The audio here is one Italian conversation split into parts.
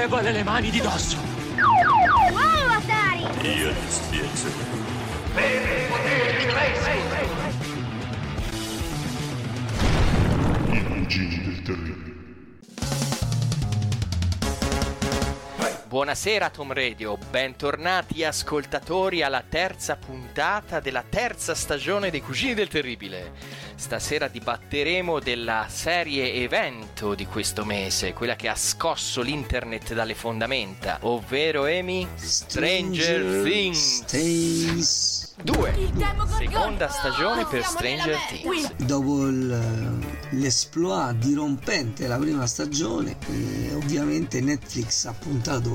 Levale le mani di dosso! Wow, Atari! Io ti Buonasera Tom Radio, bentornati ascoltatori alla terza puntata della terza stagione dei Cugini del Terribile. Stasera dibatteremo della serie evento di questo mese, quella che ha scosso l'internet dalle fondamenta, ovvero Amy Stranger Things Things. 2. Demogorgon! Seconda stagione per Stranger. Things. Dopo il- l'esploit dirompente della prima stagione, eh, ovviamente Netflix ha puntato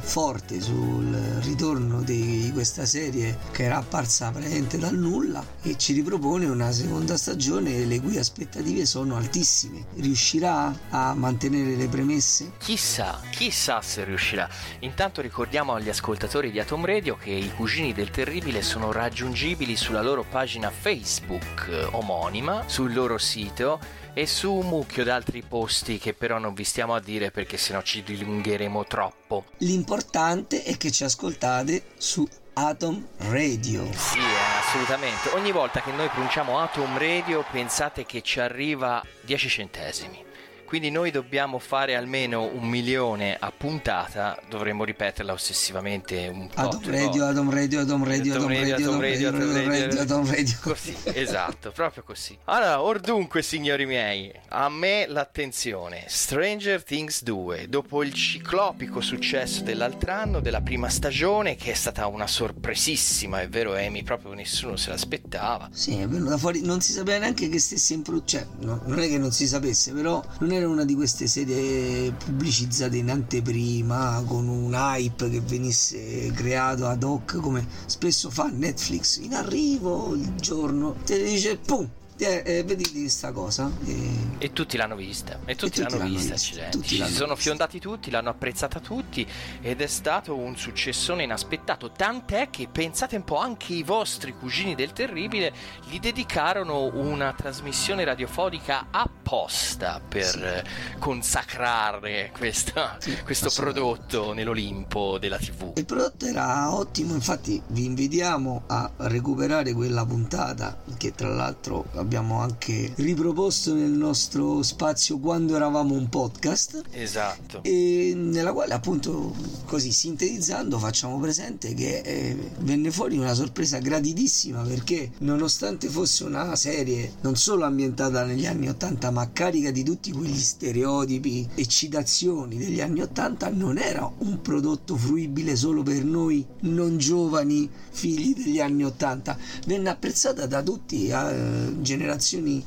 forte sul ritorno di questa serie che era apparsa praticamente dal nulla e ci ripropone una seconda stagione le cui aspettative sono altissime. Riuscirà a mantenere le premesse? Chissà, chissà se riuscirà. Intanto ricordiamo agli ascoltatori di Atom Radio che i cugini del terribile sono raggiungibili sulla loro pagina Facebook eh, omonima, sul loro sito e su un mucchio d'altri posti che però non vi stiamo a dire perché sennò ci dilungheremo troppo. L'importante è che ci ascoltate su Atom Radio. Sì, eh, assolutamente. Ogni volta che noi pronunciamo Atom Radio pensate che ci arriva 10 centesimi. Quindi noi dobbiamo fare almeno un milione a puntata, dovremmo ripeterla ossessivamente un po'. Atom Radio, Atom Radio, Atom Radio, Atom Radio, Atom Radio, Atom Radio, Atom Radio. Così, esatto, proprio così. Allora, or dunque, signori miei, a me l'attenzione. Stranger Things 2, dopo il ciclopico successo dell'altro anno, della prima stagione, che è stata una sorpresissima, è vero Amy, proprio nessuno se l'aspettava. Sì, è venuta fuori, non si sapeva neanche che stesse in produzione, cioè, no, non è che non si sapesse, però non era una di queste serie pubblicizzate in anteprima, con un hype che venisse creato ad hoc, come spesso fa Netflix, in arrivo il giorno, te dice, pum, eh, eh, vedi questa cosa. E... E tutti l'hanno vista, e tutti, tutti l'hanno, l'hanno vista, vista, tutti Ci l'hanno sono vista. fiondati tutti, l'hanno apprezzata tutti ed è stato un successone inaspettato. Tant'è che pensate un po' anche i vostri cugini del terribile gli dedicarono una trasmissione radiofonica apposta per eh, consacrare questa- Sì, questo prodotto nell'Olimpo della TV. Il prodotto era ottimo, infatti vi invitiamo a recuperare quella puntata che tra l'altro abbiamo anche riproposto nel nostro spazio quando eravamo un podcast Esatto. e nella quale appunto così sintetizzando facciamo presente che eh, venne fuori una sorpresa gratitissima perché nonostante fosse una serie non solo ambientata negli anni 80 ma carica di tutti quegli stereotipi e citazioni degli anni 80 non era un prodotto fruibile solo per noi non giovani figli degli anni 80 venne apprezzata da tutti eh, generazioni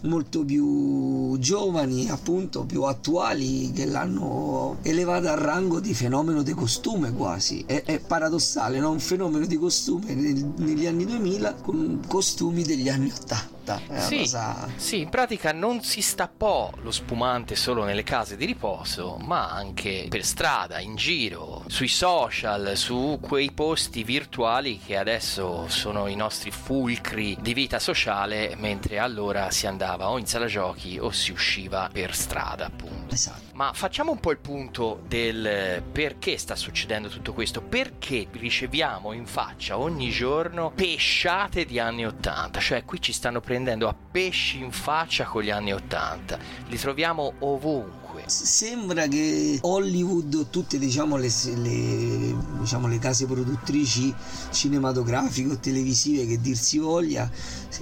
molto più giovani appunto più attuali che l'hanno elevata al rango di fenomeno di costume quasi è, è paradossale no? un fenomeno di costume nel- negli anni 2000 con costumi degli anni 80 una Sì, cosa sì, in pratica non si stappò lo spumante solo nelle case di riposo, ma anche per strada, in giro, sui social, su quei posti virtuali che adesso sono i nostri fulcri di vita sociale, mentre allora si andava o in sala giochi o si usciva per strada, appunto. esatto. Ma facciamo un po' il punto del perché sta succedendo tutto questo, perché riceviamo in faccia ogni giorno pesciate di anni 80, cioè qui ci stanno prendendo prendendo a pesci in faccia con gli anni 80. Li troviamo ovunque. Sembra che Hollywood, tutte diciamo, le, le, diciamo, le case produttrici cinematografiche o televisive che dir si voglia,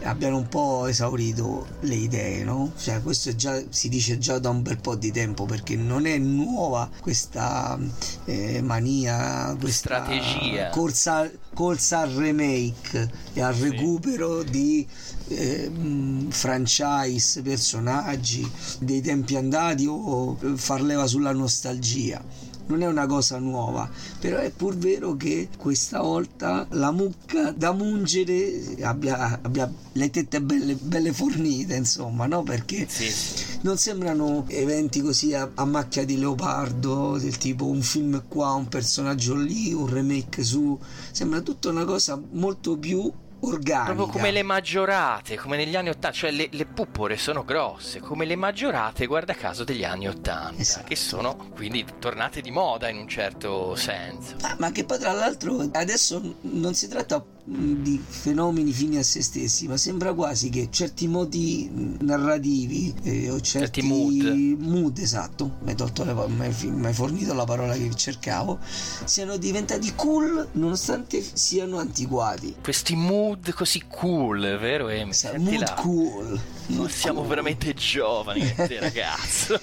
abbiano un po' esaurito le idee, no? Cioè, questo già, si dice già da un bel po' di tempo perché non è nuova questa eh, mania, questa strategia, corsa, corsa al remake e al recupero di eh, franchise, personaggi dei tempi andati o far leva sulla nostalgia non è una cosa nuova, però è pur vero che questa volta la mucca da mungere abbia, abbia le tette belle, belle, fornite, insomma, no? Perché sì, non sembrano eventi così a, a, macchia di leopardo, del tipo un film qua, un personaggio lì, un remake su, sembra tutta una cosa molto più organica. Proprio come le maggiorate, come negli anni 80, cioè le, le puppore sono grosse, come le maggiorate, guarda caso, degli anni 80, esatto. che sono quindi tornate di moda in un certo senso. Ah, ma che poi tra l'altro adesso non si tratta di fenomeni fini a se stessi, ma sembra quasi che certi modi narrativi eh, o certi, certi mood. mood, esatto, mi hai fornito la parola che cercavo, siano diventati cool nonostante siano antiquati. Questi mood così cool, vero Emi? Mood là. cool. Non siamo veramente giovani, ragazzo.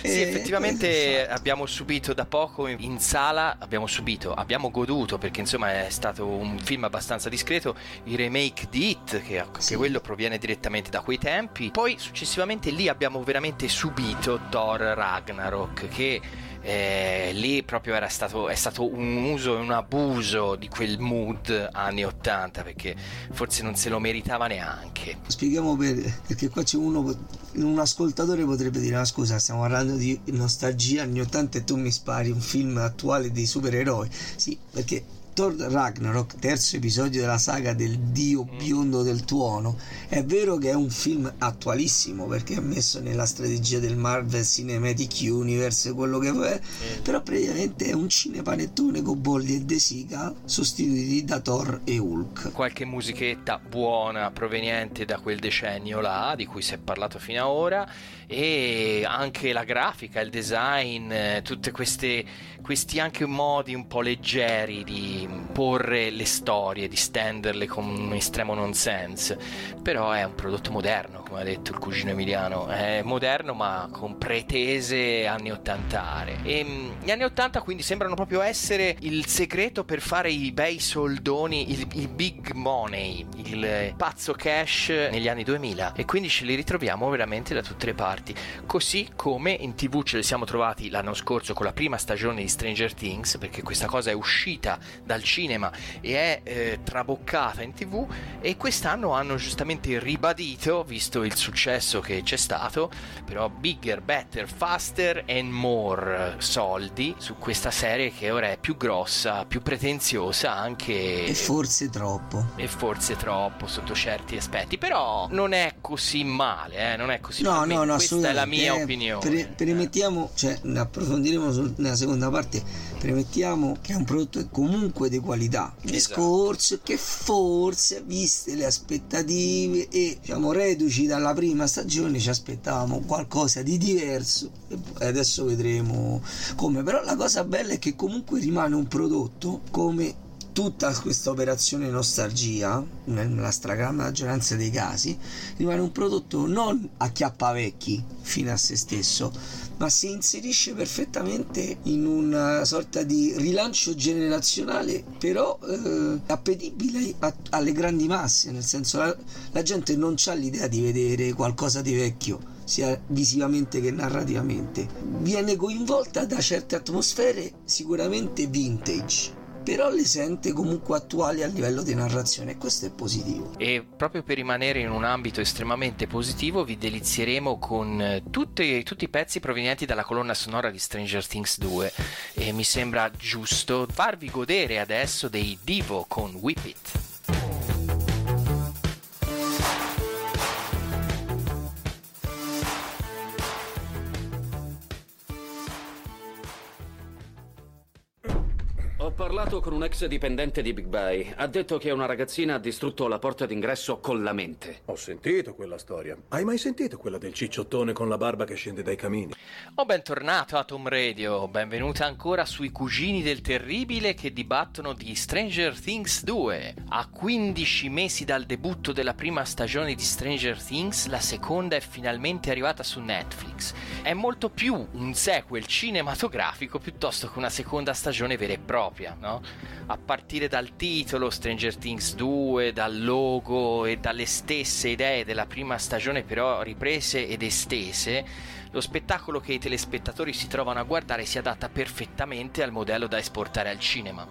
sì, eh, effettivamente eh, abbiamo subito da poco in sala, abbiamo subito, abbiamo goduto perché insomma è stato un film abbastanza discreto, il remake di Hit, che anche sì. quello proviene direttamente da quei tempi. Poi successivamente lì abbiamo veramente subito Thor Ragnarok, che eh, lì proprio era stato, è stato un uso e un abuso di quel mood anni 80 perché forse non se lo meritava neanche. Spieghiamo per, perché qua c'è uno, un ascoltatore potrebbe dire ma scusa stiamo parlando di nostalgia anni 80 e tu mi spari un film attuale dei supereroi. Sì, perché Thor Ragnarok, terzo episodio della saga del dio mm. biondo del tuono, è vero che è un film attualissimo perché è messo nella strategia del Marvel Cinematic Universe, quello che è, però praticamente è un cinepanettone con Bolli e De Sica sostituiti da Thor e Hulk. Qualche musichetta buona proveniente da quel decennio là, di cui si è parlato fino ad ora, e anche la grafica, il design, eh, queste questi anche modi un po' leggeri di porre le storie, di stenderle con un estremo nonsense, però è un prodotto moderno, come ha detto il cugino Emiliano, è moderno ma con pretese anni 80 e mm, gli anni 80 quindi sembrano proprio essere il segreto per fare i bei soldoni, il, il big money, il pazzo cash negli anni 2000 e quindi ce li ritroviamo veramente da tutte le parti, così come in tv ce li siamo trovati l'anno scorso con la prima stagione di Stranger Things perché questa cosa è uscita dal cinema e è eh, traboccata in tv e quest'anno hanno giustamente ribadito visto il successo che c'è stato però bigger, better, faster and more soldi su questa serie che ora è più grossa, più pretenziosa anche e forse troppo. E forse troppo sotto certi aspetti. Però non è così male eh? non è così no, male. no, no, questa è la mia eh, opinione. Pre- premettiamo cioè approfondiremo nella seconda parte. Premettiamo che è un prodotto comunque di qualità. Esatto. discorso che forse viste le aspettative e diciamo reduci dalla prima stagione ci aspettavamo qualcosa di diverso e adesso vedremo come. Però la cosa bella è che comunque rimane un prodotto come tutta questa operazione nostalgia, nella stragrande maggioranza dei casi, rimane un prodotto non a chiappavecchi fino a se stesso, ma si inserisce perfettamente in una sorta di rilancio generazionale, però eh, appetibile a, alle grandi masse, nel senso la, la gente non ha l'idea di vedere qualcosa di vecchio sia visivamente che narrativamente. Viene coinvolta da certe atmosfere sicuramente vintage però le sente comunque attuali a livello di narrazione e questo è positivo. E proprio per rimanere in un ambito estremamente positivo vi delizieremo con eh, tutti, tutti i pezzi provenienti dalla colonna sonora di Stranger Things 2 e mi sembra giusto farvi godere adesso dei Divo con Whip It. Parlato con un ex dipendente di Big Bay. Ha detto che una ragazzina ha distrutto la porta d'ingresso con la mente. Ho sentito quella storia. Hai mai sentito quella del cicciottone con la barba che scende dai camini? Oh, bentornato a Tom Radio, benvenuta ancora sui cugini del terribile che dibattono di Stranger Things 2. A 15 mesi dal debutto della prima stagione di Stranger Things, la seconda è finalmente arrivata su Netflix. È molto più un sequel cinematografico piuttosto che una seconda stagione vera e propria propria, no? A partire dal titolo Stranger Things 2, dal logo e dalle stesse idee della prima stagione però riprese ed estese, lo spettacolo che i telespettatori si trovano a guardare si adatta perfettamente al modello da esportare al cinema.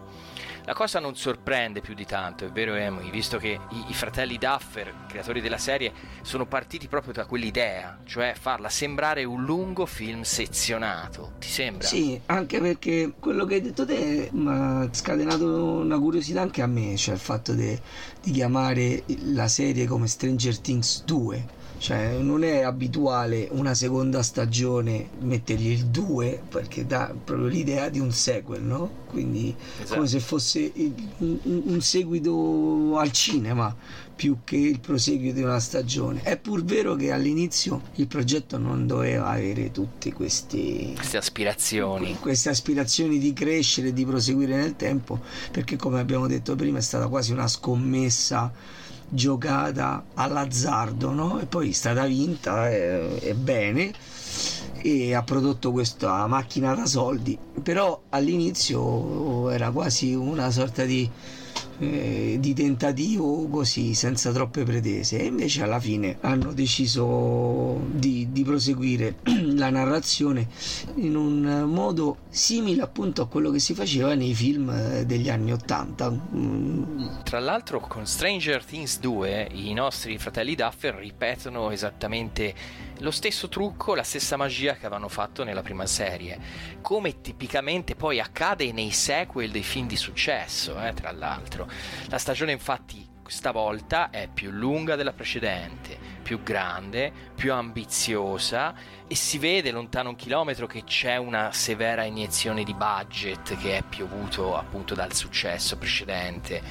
La cosa non sorprende più di tanto, è vero Emily, visto che i, i, fratelli Duffer, creatori della serie, sono partiti proprio da quell'idea, cioè farla sembrare un lungo film sezionato. Ti sembra? Sì, anche perché quello che hai detto te mi ha scatenato una curiosità anche a me, cioè il fatto de, di chiamare la serie come Stranger Things 2 cioè non è abituale una seconda stagione mettergli il 2 perché dà proprio l'idea di un sequel no? quindi esatto. come se fosse un, seguito al cinema più che il proseguio di una stagione è pur vero che all'inizio il progetto non doveva avere tutte queste aspirazioni queste aspirazioni di crescere di proseguire nel tempo perché come abbiamo detto prima è stata quasi una scommessa giocata all'azzardo no? e poi è stata vinta e, e bene e ha prodotto questa macchina da soldi però all'inizio era quasi una sorta di eh, di tentativo così senza troppe pretese e invece alla fine hanno deciso di, di proseguire la narrazione in un modo simile appunto a quello che si faceva nei film eh, degli anni 80 mm. tra l'altro con Stranger Things 2 i nostri fratelli Duffer ripetono esattamente lo stesso trucco, la stessa magia che avevano fatto nella prima serie, come tipicamente poi accade nei sequel dei film di successo, eh, tra l'altro. La stagione infatti stavolta è più lunga della precedente, più grande, più ambiziosa e si vede lontano un chilometro che c'è una severa iniezione di budget che è piovuto appunto dal successo precedente.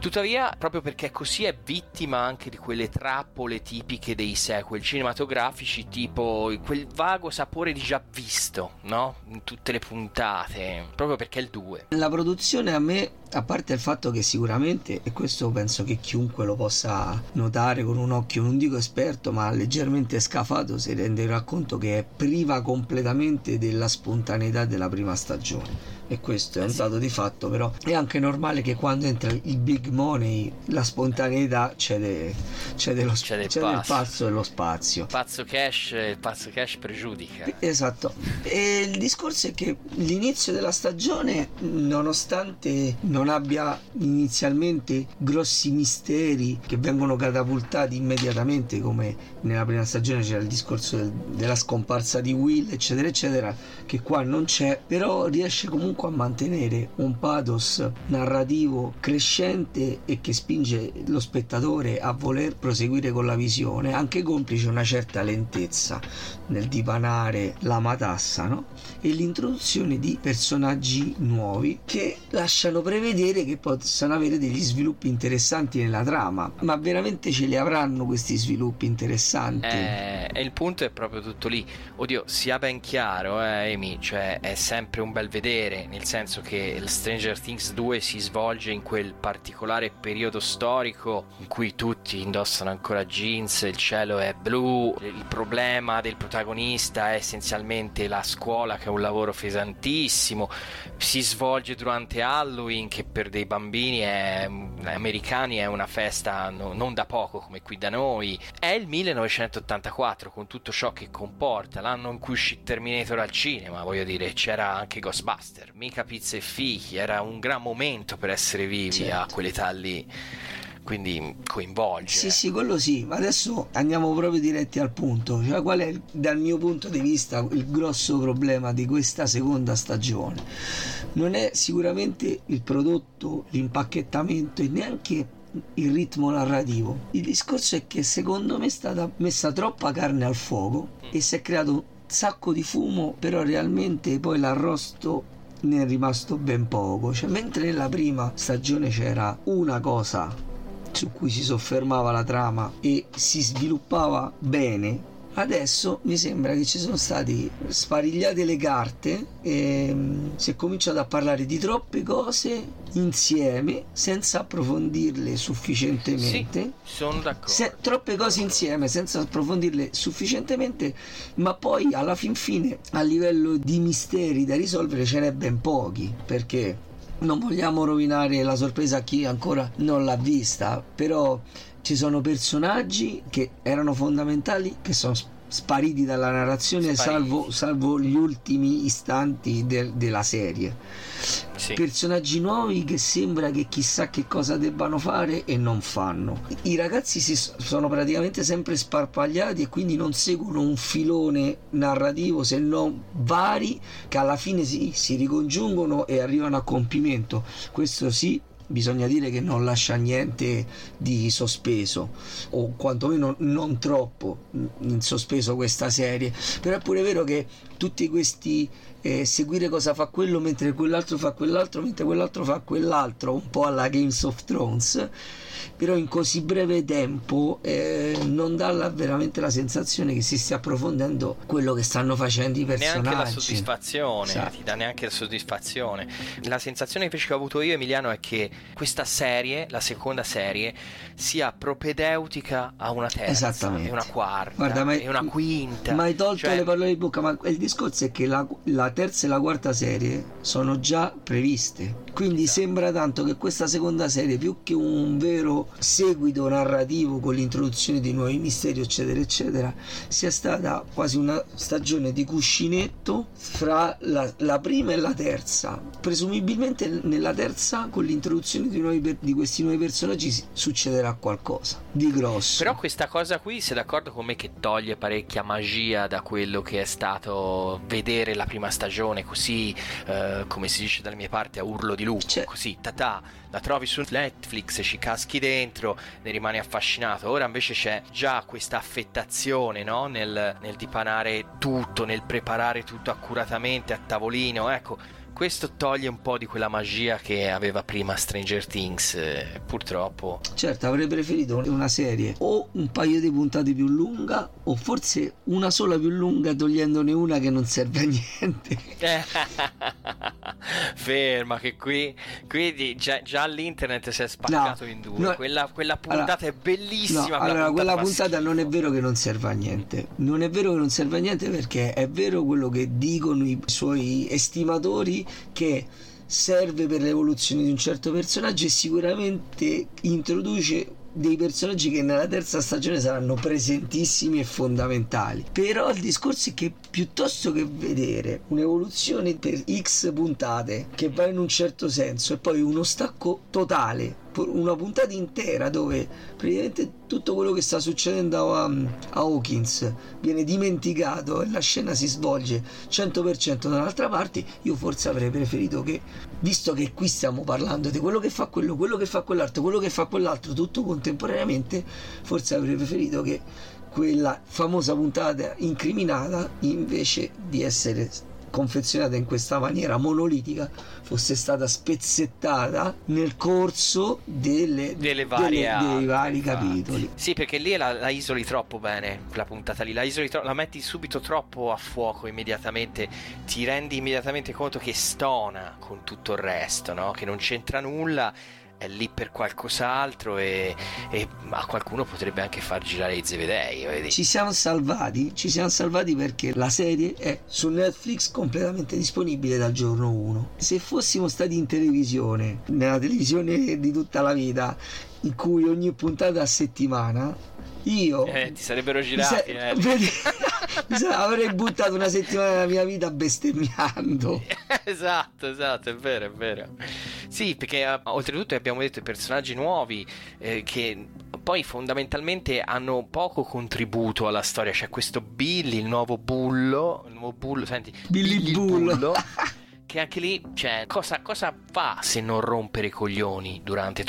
Tuttavia, proprio perché così, è vittima anche di quelle trappole tipiche dei sequel cinematografici, tipo quel vago sapore di già visto, no? In tutte le puntate, proprio perché è il 2. La produzione a me, a parte il fatto che sicuramente, e questo penso che chiunque lo possa notare con un occhio, non dico esperto, ma leggermente scafato, si renderà conto che è priva completamente della spontaneità della prima stagione. E questo è un dato di fatto però è anche normale che quando entra il big money la spontaneità cede, cede, lo, cede, cede il pazzo e lo spazio. Pazzo cash il pazzo cash pregiudica. Esatto. E il discorso è che l'inizio della stagione nonostante non abbia inizialmente grossi misteri che vengono catapultati immediatamente come nella prima stagione c'era il discorso del, della scomparsa di Will eccetera eccetera che qua non c'è però riesce comunque a mantenere un pathos narrativo crescente e che spinge lo spettatore a voler proseguire con la visione, anche complice una certa lentezza nel dipanare la matassa, no? E l'introduzione di personaggi nuovi che lasciano prevedere che possano avere degli sviluppi interessanti nella trama, ma veramente ce li avranno questi sviluppi interessanti? Eh, e il punto è proprio tutto lì. Oddio, sia ben chiaro, eh, Amy, cioè è sempre un bel vedere nel senso che Stranger Things 2 si svolge in quel particolare periodo storico in cui tutti indossano ancora jeans, il cielo è blu, il problema del protagonista è essenzialmente la scuola che è un lavoro pesantissimo, si svolge durante Halloween che per dei bambini è, americani è una festa no, non da poco come qui da noi, è il 1984 con tutto ciò che comporta, l'anno in cui uscì Terminator al cinema, voglio dire c'era anche Ghostbuster mica pizza e fichi, era un gran momento per essere vivi certo. a quell'età lì. Quindi coinvolge. Sì, sì, quello sì, ma adesso andiamo proprio diretti al punto. Cioè, qual è dal mio punto di vista il grosso problema di questa seconda stagione? Non è sicuramente il prodotto, l'impacchettamento e neanche il ritmo narrativo. Il discorso è che secondo me è stata messa troppa carne al fuoco e si è creato sacco di fumo, però realmente poi l'arrosto ne è rimasto ben poco. Cioè, mentre nella prima stagione c'era una cosa su cui si soffermava la trama e si sviluppava bene, Adesso mi sembra che ci sono stati sparigliate le carte e mm, si è cominciato a parlare di troppe cose insieme senza approfondirle sufficientemente. Sì, sono d'accordo. Se, troppe cose insieme senza approfondirle sufficientemente, ma poi alla fin fine a livello di misteri da risolvere ce n'è ben pochi perché non vogliamo rovinare la sorpresa a chi ancora non l'ha vista, però ci sono personaggi che erano fondamentali che sono spariti dalla narrazione salvo, salvo, gli ultimi istanti de, della serie. Sì. personaggi nuovi che sembra che chissà che cosa debbano fare e non fanno. I ragazzi si sono praticamente sempre sparpagliati e quindi non seguono un filone narrativo se non vari che alla fine si, si ricongiungono e arrivano a compimento. Questo sì bisogna dire che non lascia niente di sospeso o quantomeno non troppo in sospeso questa serie. Però è pure vero che tutti questi eh, seguire cosa fa quello mentre quell'altro fa quell'altro mentre quell'altro fa quell'altro un po' alla Games of Thrones però in così breve tempo eh, non dà la, veramente la sensazione che si stia approfondendo quello che stanno facendo i personaggi. Neanche la soddisfazione, esatto. ti dà neanche la soddisfazione. La sensazione invece che ho avuto io, Emiliano, è che questa serie, la seconda serie, sia propedeutica a una terza, e una quarta, Guarda, ma, e una quinta. Ma hai tolto cioè... le parole di bocca, ma il discorso è che la, la terza e la quarta serie sono già previste. Quindi sembra tanto che questa seconda serie, più che un vero seguito narrativo con l'introduzione di nuovi misteri eccetera eccetera sia stata quasi una stagione di cuscinetto fra la, la prima e la terza. Presumibilmente nella terza con l'introduzione di, nuovi, di questi nuovi personaggi succederà qualcosa di grosso. Però questa cosa qui sei d'accordo con me che toglie parecchia magia da quello che è stato vedere la prima stagione così eh, come si dice dalle mie parti a urlo di lupo cioè, così tatà la trovi su Netflix ci caschi dentro ne rimani affascinato ora invece c'è già questa affettazione no? nel, nel dipanare tutto nel preparare tutto accuratamente a tavolino ecco questo toglie un po' di quella magia che aveva prima Stranger Things, eh, purtroppo. Certo, avrei preferito una serie o un paio di puntate più lunga o forse una sola più lunga togliendone una che non serve a niente. Ferma che qui, qui già, già, l'internet si è spaccato no, in due. No, quella, quella, puntata allora, è bellissima. No, quella allora, quella puntata non è vero che non serve a niente. Non è vero che non serve a niente perché è vero quello che dicono i suoi estimatori che serve per l'evoluzione di un certo personaggio e sicuramente introduce dei personaggi che nella terza stagione saranno presentissimi e fondamentali. Però il discorso è che piuttosto che vedere un'evoluzione per X puntate che va in un certo senso e poi uno stacco totale una puntata intera dove praticamente tutto quello che sta succedendo a, a, Hawkins viene dimenticato e la scena si svolge 100% dall'altra parte, io forse avrei preferito che, visto che qui stiamo parlando di quello che fa quello, quello che fa quell'altro, quello che fa quell'altro, tutto contemporaneamente, forse avrei preferito che quella famosa puntata incriminata invece di essere confezionata in questa maniera monolitica fosse stata spezzettata nel corso delle, delle varie delle, dei vari capitoli. Sì, perché lì la, la, isoli troppo bene, la puntata lì, la, isoli tro- la metti subito troppo a fuoco immediatamente, ti rendi immediatamente conto che stona con tutto il resto, no? che non c'entra nulla è lì per qualcos'altro e, e, a qualcuno potrebbe anche far girare i zevedei. Ci siamo salvati, ci siamo salvati perché la serie è su Netflix completamente disponibile dal giorno 1. Se fossimo stati in televisione, nella televisione di tutta la vita, in cui ogni puntata a settimana, io... Eh, ti sarebbero girati, sa- eh. avrei buttato una settimana della mia vita bestemmiando. esatto, esatto, è vero, è vero. Sì, perché uh, oltretutto abbiamo detto i personaggi nuovi eh, che poi fondamentalmente hanno poco contributo alla storia. C'è questo Billy, il nuovo bullo, il nuovo bullo, senti, Billy, Billy il bullo. bullo che anche lì, cioè, cosa, cosa, fa se non rompere i coglioni durante il,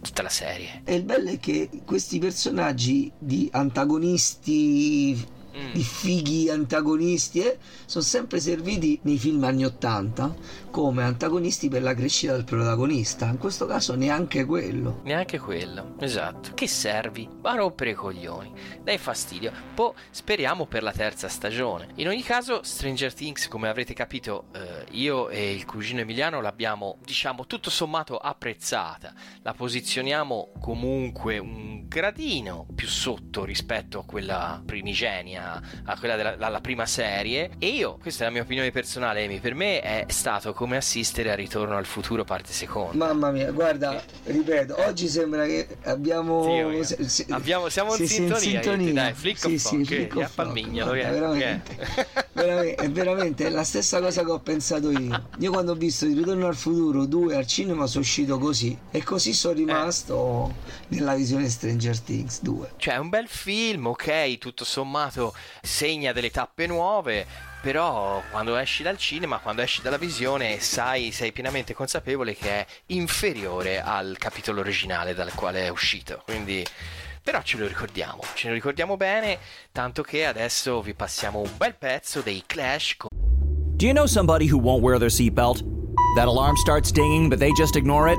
tutta la serie? E il bello è che questi personaggi di antagonisti Mm. di fighi antagonisti, eh, sono sempre serviti nei film anni 80 come antagonisti per la crescita del protagonista. In questo caso neanche quello. Neanche quello, esatto. Che servi? A rompere i coglioni. Dai fastidio. Poi speriamo per la terza stagione. In ogni caso, Stranger Things, come avrete capito, eh, io e il cugino Emiliano l'abbiamo, diciamo, tutto sommato apprezzata. La posizioniamo comunque un gradino più sotto rispetto a quella primigenia, a quella della, della prima serie. E io, questa è la mia opinione personale, Amy, per me è stato come assistere a Ritorno al futuro parte seconda. Mamma mia, guarda, ripeto, oggi sembra che abbiamo. Oh, se- se- Abbiamo- siamo in sì, sì, sintonia, dai, flick sì, sì, fuck, flick eh, a palmignolo, che guarda, veramente, Che veramente, è veramente la stessa cosa che ho pensato io. Io quando ho visto il Ritorno al futuro 2 al cinema sono uscito così e così sono rimasto nella visione Stranger Things 2. Cioè, è un bel film, ok, tutto sommato segna delle tappe nuove, però quando esci dal cinema, quando esci dalla visione, sai, sei pienamente consapevole che è inferiore al capitolo originale dal quale è uscito. Quindi, però ce lo ricordiamo, ce lo ricordiamo bene, tanto che adesso vi passiamo un bel pezzo dei Clash con Do you know somebody who won't wear their seatbelt? That alarm starts dinging, but they just ignore it?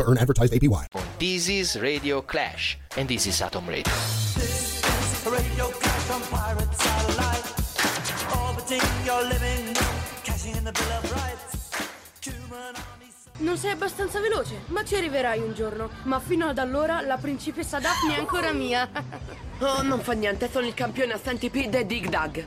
to earn advertised APY. This is Radio Clash, and this is Atom Radio. Radio Clash on pirate satellite. Orbiting your living room, cashing in the Bill of Rights. Human. Non sei abbastanza veloce, ma ci arriverai un giorno. Ma fino ad allora la principessa Daphne è ancora mia. Oh, non fa niente, sono il campione a Centipede e Dig Dug.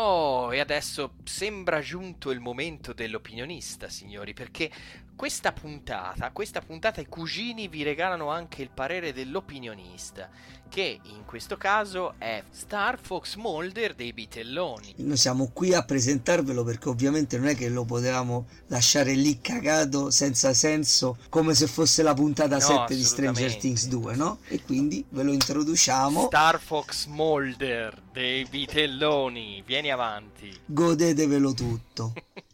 Oh, e adesso sembra giunto il momento dell'opinionista, signori, perché questa puntata, questa puntata i cugini vi regalano anche il parere dell'opinionista, che in questo caso è Star Fox Molder dei Bitelloni. Noi siamo qui a presentarvelo perché ovviamente non è che lo potevamo lasciare lì cagato senza senso come se fosse la puntata No, 7 di Stranger. Things 2, no? E quindi ve lo introduciamo. Star Fox Molder dei Bitelloni, vieni avanti. Godetevelo tutto.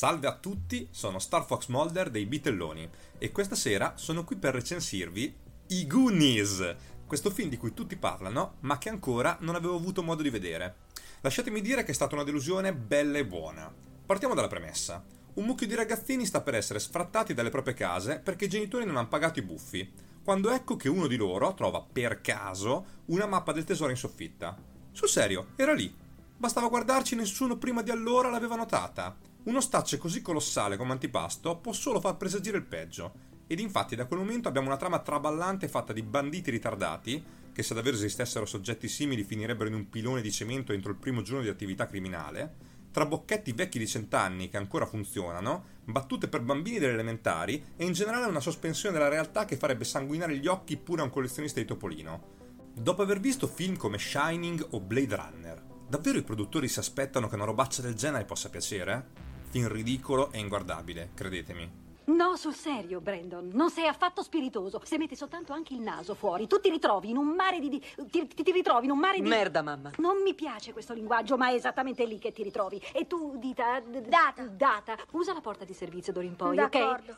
Salve a tutti, sono Star Fox Mulder dei Bitelloni e questa sera sono qui per recensirvi I Goonies, questo film di cui tutti parlano ma che ancora non avevo avuto modo di vedere. Lasciatemi dire che è stata una delusione bella e buona. Partiamo dalla premessa. Un mucchio di ragazzini sta per essere sfrattati dalle proprie case perché i genitori non hanno pagato i buffi, quando ecco che uno di loro trova per caso una mappa del tesoro in soffitta. Sul serio, era lì. Bastava guardarci, nessuno prima di allora l'aveva notata. Uno stacce così colossale come antipasto può solo far presagire il peggio. Ed infatti da quel momento abbiamo una trama traballante fatta di banditi ritardati, che se davvero esistessero soggetti simili finirebbero in un pilone di cemento entro il primo giorno di attività criminale, trabocchetti vecchi di cent'anni che ancora funzionano, battute per bambini delle elementari e in generale una sospensione della realtà che farebbe sanguinare gli occhi pure a un collezionista di Topolino. Dopo aver visto film come Shining o Blade Runner, davvero i produttori si aspettano che una robaccia del genere possa piacere? Film ridicolo e inguardabile, credetemi. No, sul serio, Brandon. Non sei affatto spiritoso. Se metti soltanto anche il naso fuori, tu ti ritrovi in un mare di. di- ti, ti- ritrovi in un mare di. Merda, mamma. Non mi piace questo linguaggio, ma è esattamente lì che ti ritrovi. E tu, dita. d- Data. Data. Usa la porta di servizio d'ora in poi, ok? D'accordo.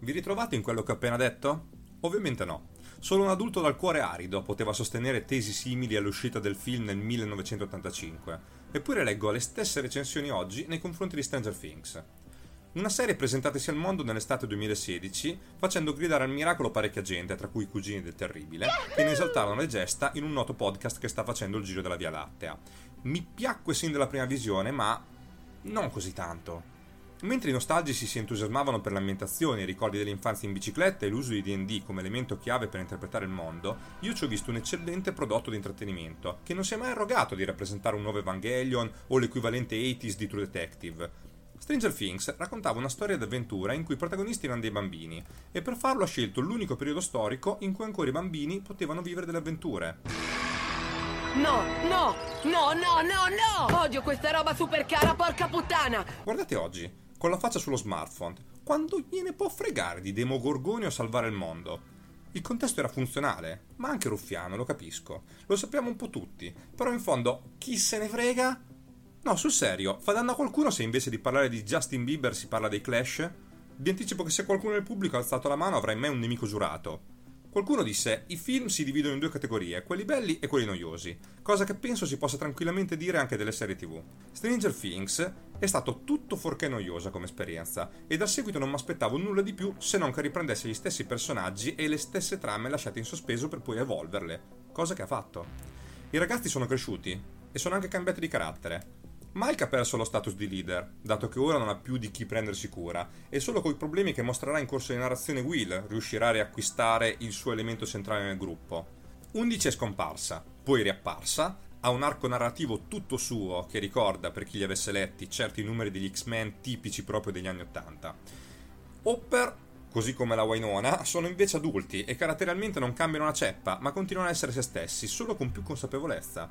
Vi ritrovate in quello che ho appena detto? Ovviamente no. Solo un adulto dal cuore arido poteva sostenere tesi simili all'uscita del film nel 1985. Eppure leggo le stesse recensioni oggi nei confronti di Stranger Things. Una serie presentatasi al mondo nell'estate 2016, facendo gridare al miracolo parecchia gente, tra cui i cugini del terribile, che ne esaltarono le gesta in un noto podcast che sta facendo il giro della Via Lattea. Mi piacque sin dalla prima visione, ma non così tanto. Mentre i nostalgici si entusiasmavano per l'ambientazione, i ricordi dell'infanzia in bicicletta e l'uso di D&D come elemento chiave per interpretare il mondo, io ci ho visto un eccellente prodotto di intrattenimento, che non si è mai arrogato di rappresentare un nuovo Evangelion o l'equivalente 80s di True Detective. Stranger Things raccontava una storia d'avventura in cui i protagonisti erano dei bambini, e per farlo ha scelto l'unico periodo storico in cui ancora i bambini potevano vivere delle avventure. No, no, no, no, no, no! Odio questa roba super cara, porca puttana! Guardate oggi, con la faccia sullo smartphone, quando gliene può fregare di Demogorgonio a salvare il mondo? Il contesto era funzionale, ma anche ruffiano, lo capisco. Lo sappiamo un po' tutti, però in fondo chi se ne frega? No, sul serio, fa danno a qualcuno se invece di parlare di Justin Bieber si parla dei Clash? Vi anticipo che se qualcuno nel pubblico ha alzato la mano avrà in me un nemico giurato. Qualcuno disse: I film si dividono in due categorie, quelli belli e quelli noiosi, cosa che penso si possa tranquillamente dire anche delle serie TV. Stranger Things è stato tutto fuorché noiosa come esperienza, e dal seguito non mi aspettavo nulla di più se non che riprendesse gli stessi personaggi e le stesse trame lasciate in sospeso per poi evolverle, cosa che ha fatto. I ragazzi sono cresciuti e sono anche cambiati di carattere. Mike ha perso lo status di leader, dato che ora non ha più di chi prendersi cura, e solo coi problemi che mostrerà in corso di narrazione Will riuscirà a riacquistare il suo elemento centrale nel gruppo. 11 è scomparsa, poi riapparsa, ha un arco narrativo tutto suo che ricorda, per chi li avesse letti, certi numeri degli X-Men tipici proprio degli anni Ottanta. Hopper, così come la Wynonna, sono invece adulti e caratterialmente non cambiano una ceppa, ma continuano a essere se stessi, solo con più consapevolezza.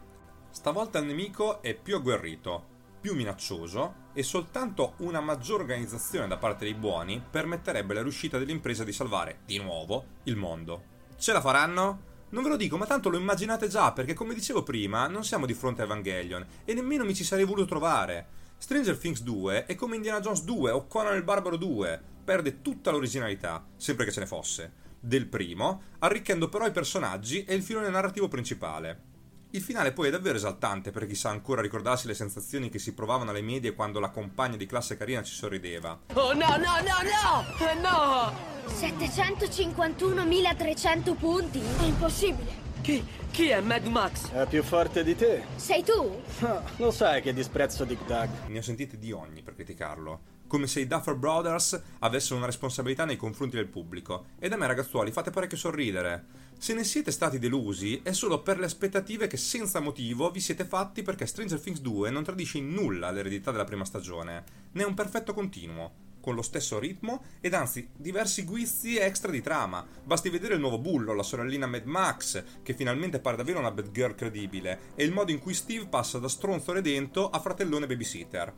Stavolta il nemico è più agguerrito, più minaccioso e soltanto una maggior organizzazione da parte dei buoni permetterebbe la riuscita dell'impresa di salvare, di nuovo, il mondo. Ce la faranno? Non ve lo dico, ma tanto lo immaginate già, perché come dicevo prima, non siamo di fronte a Evangelion e nemmeno mi ci sarei voluto trovare. Stranger Things 2 è come Indiana Jones 2 o Conan il Barbaro 2, perde tutta l'originalità, sempre che ce ne fosse, del primo, arricchendo però i personaggi e il filone narrativo principale. Il finale poi è davvero esaltante per chi sa ancora ricordarsi le sensazioni che si provavano alle medie quando la compagna di classe carina ci sorrideva. Oh no, no, no, no! Eh, no! 751.300 punti? È impossibile. Chi, chi è Mad Max? È più forte di te. Sei tu? Ah, lo sai che disprezzo Dick Dug. Ne ho sentite di ogni per criticarlo. Come se i Duffer Brothers avessero una responsabilità nei confronti del pubblico. Ed a me, ragazzuoli, fate parecchio sorridere. Se ne siete stati delusi è solo per le aspettative che senza motivo vi siete fatti perché Stranger Things 2 non tradisce in nulla l'eredità della prima stagione. Ne è un perfetto continuo con lo stesso ritmo ed anzi diversi guizzi extra di trama. Basti vedere il nuovo bullo, la sorellina Mad Max, che finalmente pare davvero una bad girl credibile, e il modo in cui Steve passa da stronzo redento a fratellone babysitter.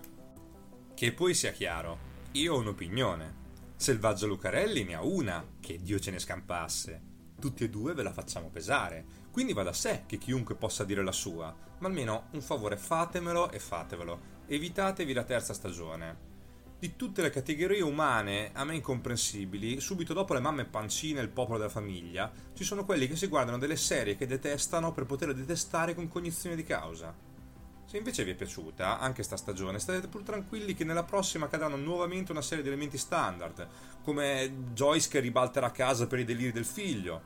Che poi sia chiaro, io ho un'opinione. Selvaggia Lucarelli ne ha una, che Dio ce ne scampasse. Tutti e due ve la facciamo pesare, quindi va da sé che chiunque possa dire la sua, ma almeno un favore fatemelo e fatevelo, evitatevi la terza stagione. Di tutte le categorie umane a me incomprensibili, subito dopo le mamme pancine e il popolo della famiglia, ci sono quelli che si guardano delle serie che detestano per poter detestare con cognizione di causa. Se invece vi è piaciuta anche sta stagione, state pur tranquilli che nella prossima cadranno nuovamente una serie di elementi standard, come Joyce che ribalterà casa per i deliri del figlio,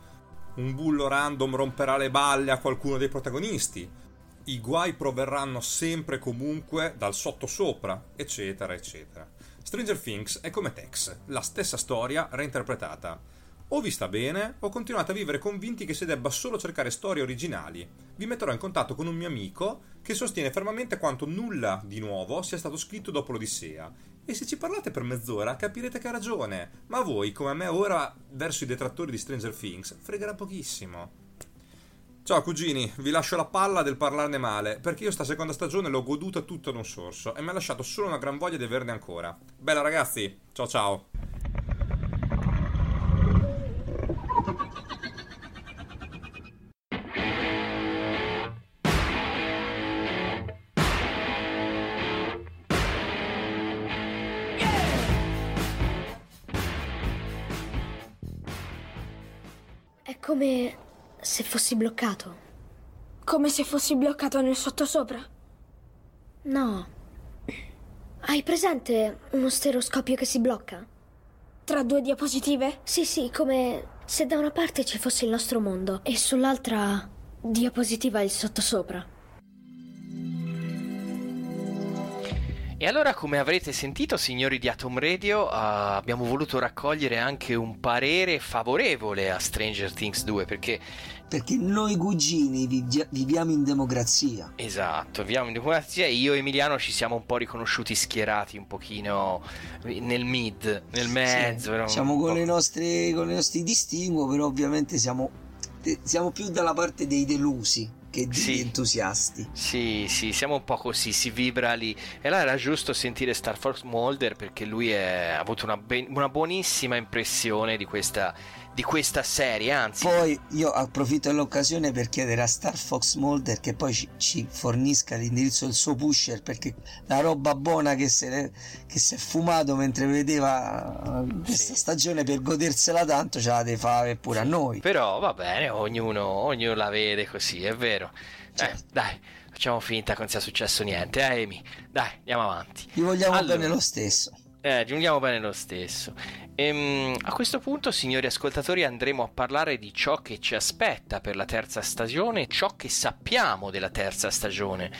un bullo random romperà le balle a qualcuno dei protagonisti, i guai proverranno sempre e comunque dal sottosopra, eccetera, eccetera. Stranger Things è come Tex, la stessa storia reinterpretata. O vi sta bene, o continuate a vivere convinti che si debba solo cercare storie originali. Vi metterò in contatto con un mio amico che sostiene fermamente quanto nulla di nuovo sia stato scritto dopo l'Odissea. E se ci parlate per mezz'ora capirete che ha ragione, ma voi, come a me ora, verso i detrattori di Stranger Things, fregherà pochissimo. Ciao cugini, vi lascio la palla del parlarne male, perché io sta seconda stagione l'ho goduta tutta ad un sorso e mi ha lasciato solo una gran voglia di averne ancora. Bella ragazzi, ciao ciao! Come se fossi bloccato. Come se fossi bloccato nel sottosopra. No. Hai presente uno stereoscopio che si blocca? Tra due diapositive? Sì, sì, come se da una parte ci fosse il nostro mondo e sull'altra diapositiva il sottosopra. E allora, come avrete sentito, signori di Atom Radio, uh, abbiamo voluto raccogliere anche un parere favorevole a Stranger Things 2 perché. Perché noi cugini vivi- viviamo in democrazia. Esatto, viviamo in democrazia e io e Emiliano ci siamo un po' riconosciuti schierati un pochino nel mid, nel mezzo. Sì, siamo con, le nostre, con i nostri distinguo, però ovviamente siamo, siamo più dalla parte dei delusi che di Sì. entusiasti. Sì, sì, siamo un po' così, si vibra lì. E allora era giusto sentire Star Fox Mulder perché lui è- ha avuto una, ben- una buonissima impressione di questa, di questa serie, anzi... Poi io approfitto dell'occasione per chiedere a Star Fox Mulder che poi ci, ci fornisca l'indirizzo del suo pusher perché la roba buona che, se che si è fumato mentre vedeva eh, questa stagione per godersela tanto ce la deve fare pure a noi. Però va bene, ognuno, ognuno la vede così, è vero. Eh, dai, facciamo finta che non sia successo niente, eh Amy? Dai, andiamo avanti. Gli vogliamo Allora. bene lo stesso. Eh, giungiamo bene lo stesso. Ehm, a questo punto, signori ascoltatori, andremo a parlare di ciò che ci aspetta per la terza stagione, ciò che sappiamo della terza stagione.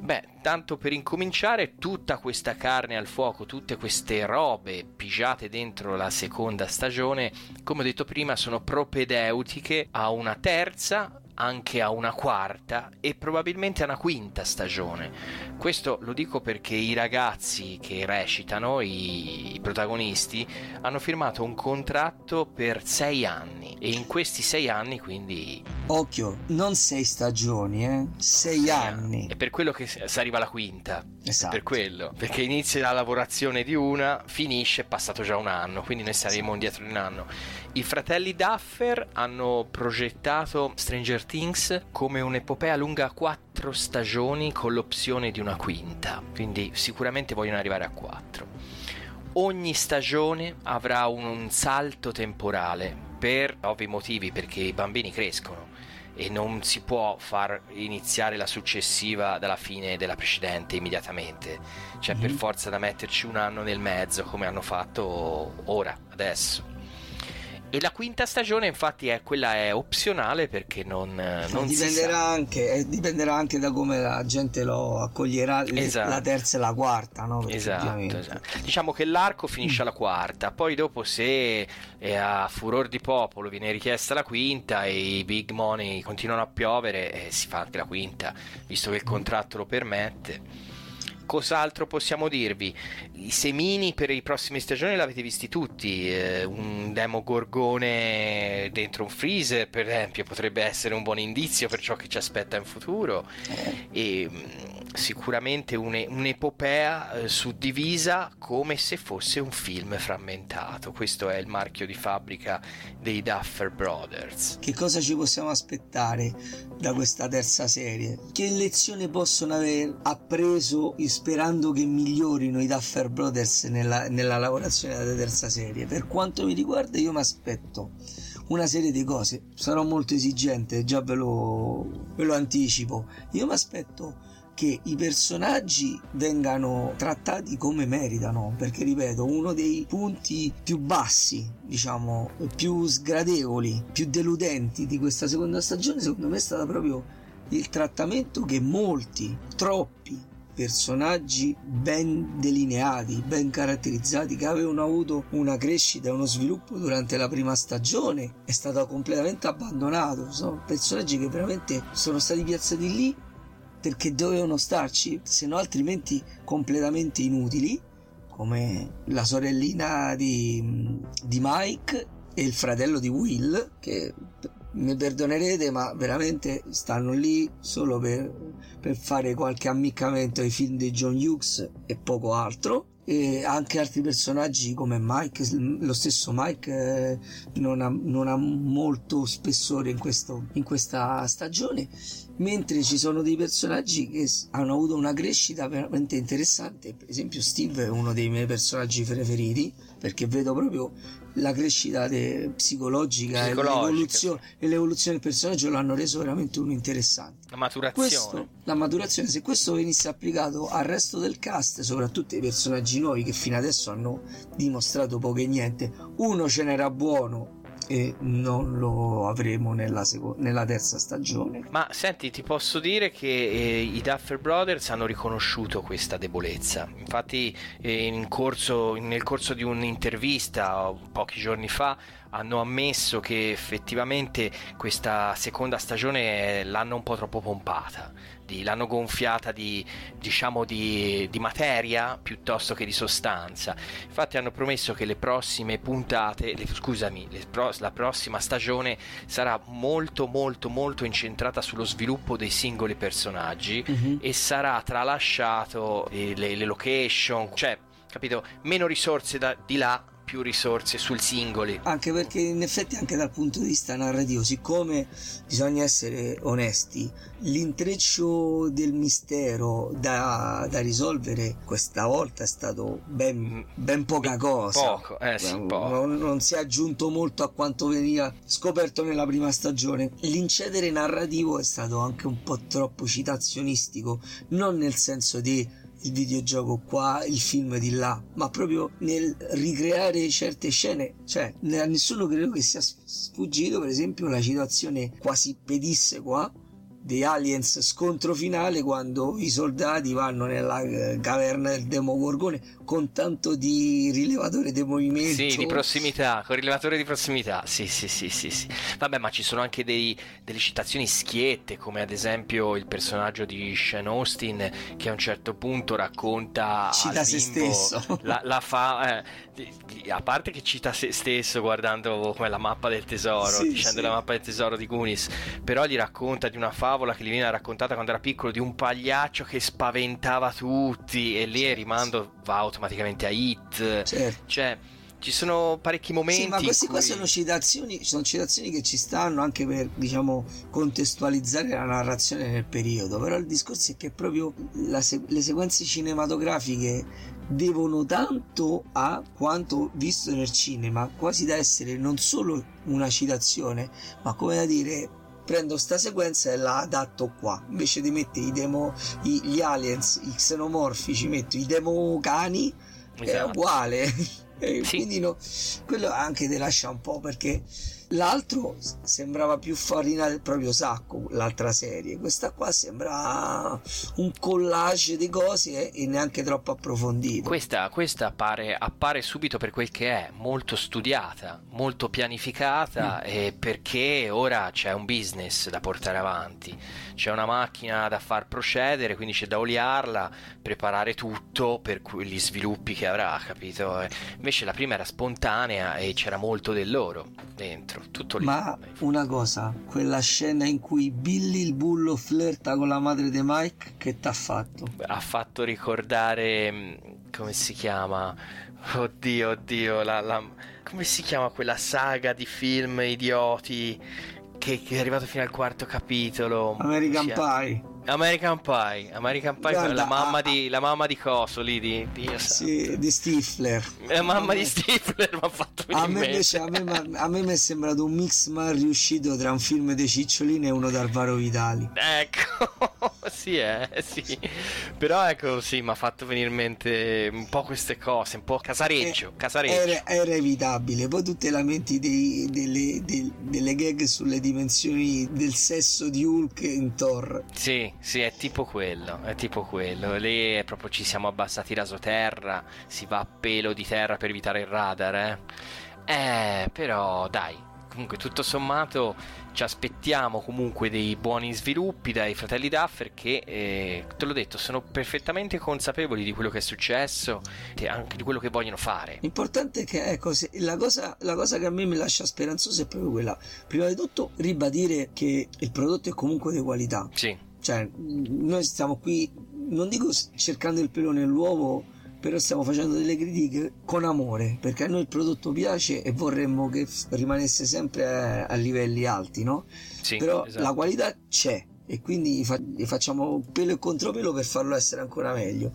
Beh, tanto per incominciare, tutta questa carne al fuoco, tutte queste robe pigiate dentro la seconda stagione, come ho detto prima, sono propedeutiche a una terza anche a una quarta e probabilmente a una quinta stagione. Questo lo dico perché i ragazzi che recitano, i, i protagonisti, hanno firmato un contratto per sei anni e in questi sei anni quindi... Occhio, non sei stagioni, eh? Sei anni. È per quello che si arriva alla quinta. Esatto. Per quello. Perché inizia la lavorazione di una, finisce, è passato già un anno, quindi noi saremo indietro di un anno. I fratelli Duffer hanno progettato Stranger Things come un'epopea lunga quattro stagioni con l'opzione di una quinta, quindi sicuramente vogliono arrivare a quattro. Ogni stagione avrà un, un salto temporale per ovvi motivi, perché i bambini crescono e non si può far iniziare la successiva dalla fine della precedente immediatamente. C'è per forza da metterci un anno nel mezzo, come hanno fatto ora, adesso. E la quinta stagione, infatti, è quella è opzionale perché non, eh, non si dipenderà, sa. anche, eh, dipenderà anche da come la gente lo accoglierà Esatto. la terza e la quarta, no? Esatto, esatto. Diciamo che l'arco finisce alla quarta, poi dopo se è a furor di popolo viene richiesta la quinta e i big money continuano a piovere, eh, si fa anche la quinta, visto che il contratto lo permette. Cos'altro possiamo dirvi? I semini per i prossimi stagioni l'avete visti tutti. eh, un demogorgone dentro un freezer, per esempio, potrebbe essere un buon indizio per ciò che ci aspetta in futuro. E mh, sicuramente une- un'epopea eh, suddivisa come se fosse un film frammentato. Questo è il marchio di fabbrica dei Duffer Brothers. Che cosa ci possiamo aspettare da questa terza serie? Che lezione possono aver appreso sperando che migliorino i Duffer Brothers nella, nella lavorazione della terza serie? Per quanto mi riguarda io mi aspetto una serie di cose, sarò molto esigente, già ve lo, ve lo anticipo. Io mi aspetto che i personaggi vengano trattati come meritano, perché ripeto, uno dei punti più bassi, diciamo, più sgradevoli, più deludenti di questa seconda stagione, secondo me è stato proprio il trattamento che molti, troppi personaggi ben delineati, ben caratterizzati, che avevano avuto una crescita e uno sviluppo durante la prima stagione, è stato completamente abbandonato. Sono personaggi che veramente sono stati piazzati lì perché dovevano starci, se no altrimenti completamente inutili, come la sorellina di, di Mike e il fratello di Will, che mi perdonerete, ma veramente stanno lì solo per, per fare qualche ammiccamento ai film di John Hughes e poco altro. E anche altri personaggi come Mike, lo stesso Mike eh, non, ha, non ha molto spessore in, questo, in questa stagione, mentre ci sono dei personaggi che hanno avuto una crescita veramente interessante. Per esempio, Steve è uno dei miei personaggi preferiti perché vedo proprio la crescita de- psicologica, e Psicologica, l'evoluzione, e l'evoluzione del personaggio l'hanno reso veramente uno interessante. La maturazione. Questo, la maturazione, se questo venisse applicato al resto del cast, soprattutto ai personaggi nuovi che fino adesso hanno dimostrato poco e niente, uno ce n'era buono e non lo avremo nella, seco- nella terza stagione. Ma senti, ti posso dire che eh, i Duffer Brothers hanno riconosciuto questa debolezza. Infatti, eh, in corso- nel corso di un'intervista pochi giorni fa hanno ammesso che effettivamente questa seconda stagione l'hanno un po' troppo pompata, di- l'hanno gonfiata di, diciamo di, di materia piuttosto che di sostanza. Infatti hanno promesso che le prossime puntate, le- scusami, le pro- la prossima stagione sarà molto molto molto incentrata sullo sviluppo dei singoli personaggi Mhm. e sarà tralasciato eh, le, le location, cioè, capito, meno risorse da, di là, più risorse sul singoli. Anche perché in effetti anche dal punto di vista narrativo, siccome bisogna essere onesti, l'intreccio del mistero da, da risolvere questa volta è stato ben, ben poca cosa. Poco, eh sì, Non- poco. Non, non si è aggiunto molto a quanto veniva scoperto nella prima stagione. L'incedere narrativo è stato anche un po' troppo citazionistico, non nel senso di il videogioco qua, il film di là, ma proprio nel ricreare certe scene. Cioè, a nessuno credo che sia sfuggito, per esempio, la citazione quasi pedissequa di Aliens scontro finale quando i soldati vanno nella eh, caverna del Demogorgone con tanto di rilevatore di movimento. Sì, di prossimità, con rilevatore di prossimità. Sì, sì, sì, sì, sì. Vabbè, ma ci sono anche dei- delle citazioni schiette, come ad esempio il personaggio di Sean Austin che a un certo punto racconta Cita se stesso. La, la fa, eh, di- di- a parte che cita se stesso guardando come la mappa del tesoro, Sì, dicendo sì. la mappa del tesoro di Goonies, però gli racconta di una favola che gli viene raccontata quando era piccolo di un pagliaccio che spaventava tutti e lì il rimando va automaticamente a Hit. Certo. Cioè, ci sono parecchi momenti. Sì, ma in questi qua cui- sono citazioni, sono citazioni che ci stanno anche per, diciamo, contestualizzare la narrazione nel periodo. Però il discorso è che proprio se- le sequenze cinematografiche devono tanto a quanto visto nel cinema, quasi da essere non solo una citazione, ma come da dire prendo sta sequenza e la adatto qua. Invece di mettere i demo i- gli aliens i xenomorfi ci metto i demo cani è Esatto. uguale. E quindi no, quello anche ti lascia un po' perché l'altro sembrava più farina del proprio sacco l'altra serie questa qua sembra un collage di cose e neanche troppo approfondito Questa, questa appare, appare subito per quel che è, molto studiata, molto pianificata, Mm. e perché ora c'è un business da portare avanti, c'è una macchina da far procedere, quindi c'è da oliarla, preparare tutto per gli sviluppi che avrà, capito? Eh, Invece la prima era spontanea e c'era molto del loro dentro, tutto lì. Ma una cosa, quella scena in cui Billy il bullo flirta con la madre di Mike, che t'ha fatto? ha fatto ricordare mh, come si chiama oddio oddio la, la- come si chiama quella saga di film idioti che, che è arrivato fino al quarto capitolo American Pie. American Pie American Pie Guarda, la mamma a- di la mamma di Coso lì di, di Sì, di Stifler. la mamma di Stifler mi ha fatto venire A me, invece, a, me, ma- a me mi è sembrato un mix mal riuscito tra un film dei Cicciolini e uno d'Alvaro Vitali. Ecco, sì, eh, sì. Però ecco, sì, mi ha fatto venire in mente un po' queste cose, un po' casareggio, casareggio. Era, era evitabile. Poi tu te lamenti dei- delle, del- delle gag sulle dimensioni del sesso di Hulk in Thor. Sì, sì, è tipo quello, è tipo quello. Lì è proprio ci siamo abbassati rasoterra, si va a pelo di terra per evitare il radar, eh. Eh, però dai, comunque tutto sommato ci aspettiamo comunque dei buoni sviluppi dai fratelli Duffer che, eh, te l'ho detto, sono perfettamente consapevoli di quello che è successo e anche di quello che vogliono fare. L'importante è che ecco, se- la, cosa, la cosa che a me mi lascia speranzoso è proprio quella. Prima di tutto, ribadire che il prodotto è comunque di qualità. Sì. Cioè, noi stiamo qui, non dico cercando il pelo nell'uovo, però stiamo facendo delle critiche con amore, perché a noi il prodotto piace e vorremmo che rimanesse sempre a, a livelli alti, no? Sì, però esatto. la qualità c'è e quindi fa- facciamo pelo e contropelo per farlo essere ancora meglio.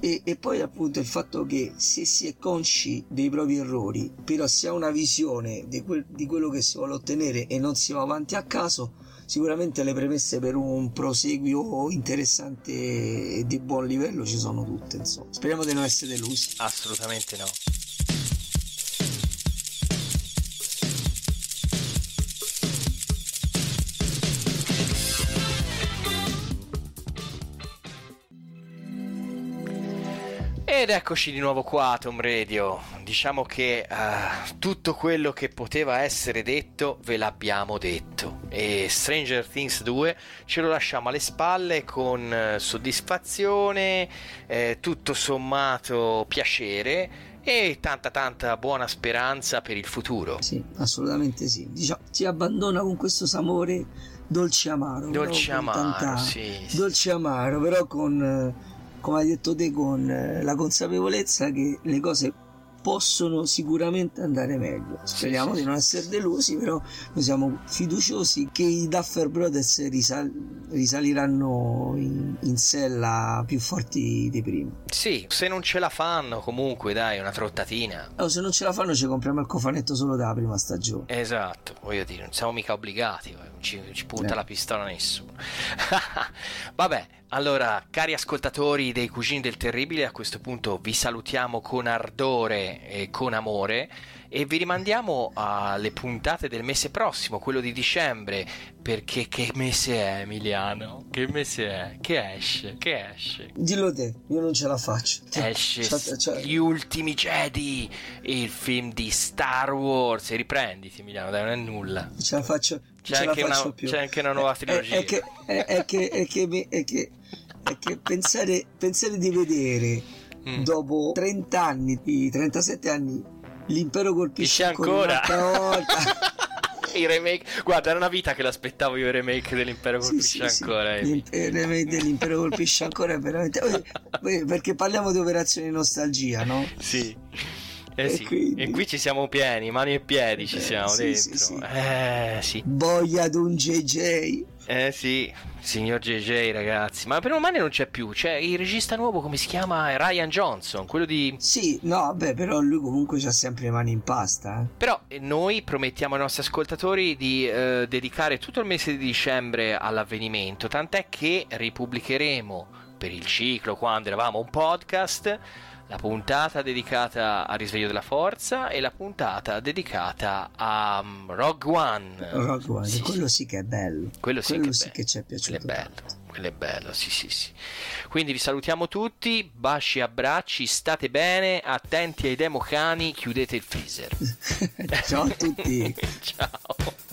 E, e poi appunto il fatto che se si è consci dei propri errori, però si ha una visione di, quel- di quello che si vuole ottenere e non si va avanti a caso, sicuramente le premesse per un proseguio interessante e di buon livello ci sono tutte, insomma. Speriamo di non essere delusi. Assolutamente no. Ed eccoci di nuovo qua Tom Radio. Diciamo che eh, tutto quello che poteva essere detto ve l'abbiamo detto. E Stranger Things 2 ce lo lasciamo alle spalle con eh, soddisfazione, eh, tutto sommato piacere e tanta tanta buona speranza per il futuro. Sì, assolutamente sì. Diciamo, ci abbandona con questo sapore dolce amaro. Dolce amaro, tanta- sì, sì. Dolce amaro, però con, eh, come hai detto te, con eh, la consapevolezza che le cose possono sicuramente andare meglio. Speriamo sì, di sì. non essere delusi, però noi siamo fiduciosi che i Duffer Brothers risal- risaliranno in, in sella più forti di prima. Sì, se non ce la fanno comunque dai una trottatina. Oh, se non ce la fanno ci compriamo il cofanetto solo dalla prima stagione. Esatto, voglio dire, non siamo mica obbligati, non ci, ci punta Eh. la pistola nessuno. Vabbè, allora, cari ascoltatori dei Cugini del Terribile, a questo punto vi salutiamo con ardore e con amore e vi rimandiamo alle puntate del mese prossimo, quello di dicembre, perché che mese è Emiliano? Che mese è? Che esce? Che esce? Dillo te, io non ce la faccio. Esce Cioè, cioè- Gli ultimi Jedi, il film di Star Wars. E riprenditi, Emiliano, dai, non è nulla. ce la faccio, C'è ce la anche, una, faccio più. c'è anche una nuova È, trilogia. è che, è, è che, è che, è che, è che pensare, pensare di vedere Mm. dopo 30 anni, i 37 anni, l'impero colpisce ancora. volta. I remake, guarda, era una vita che l'aspettavo io il remake dell'Impero Sì, colpisce sì, sì. ancora. Amy. L'imp- eh, L'impero colpisce ancora veramente. Eh, Perché parliamo di operazioni nostalgia, no? Sì. Eh E sì. quindi- E qui ci siamo pieni, mani e piedi ci siamo sì, dentro. sì, sì. Eh sì. Boia d'un JJ. Eh sì, signor JJ ragazzi. Ma per un mani non c'è più. C'è il regista nuovo, come si chiama? È Ryan Johnson, quello di... Sì, no, vabbè, però lui comunque ha sempre le mani in pasta. eh. Però eh, noi promettiamo ai nostri ascoltatori di eh, dedicare tutto il mese di dicembre all'avvenimento, tant'è che ripubblicheremo per il ciclo quando eravamo un podcast la puntata dedicata al risveglio della forza e la puntata dedicata a um, Rogue One. Rogue One, Sì, quello sì che è bello. Quello sì Quello che, sì che ci è piaciuto. Quello è bello, quello è bello, sì sì sì. Quindi vi salutiamo tutti, baci e abbracci, state bene, attenti ai democani, chiudete il freezer. Ciao a tutti. Ciao.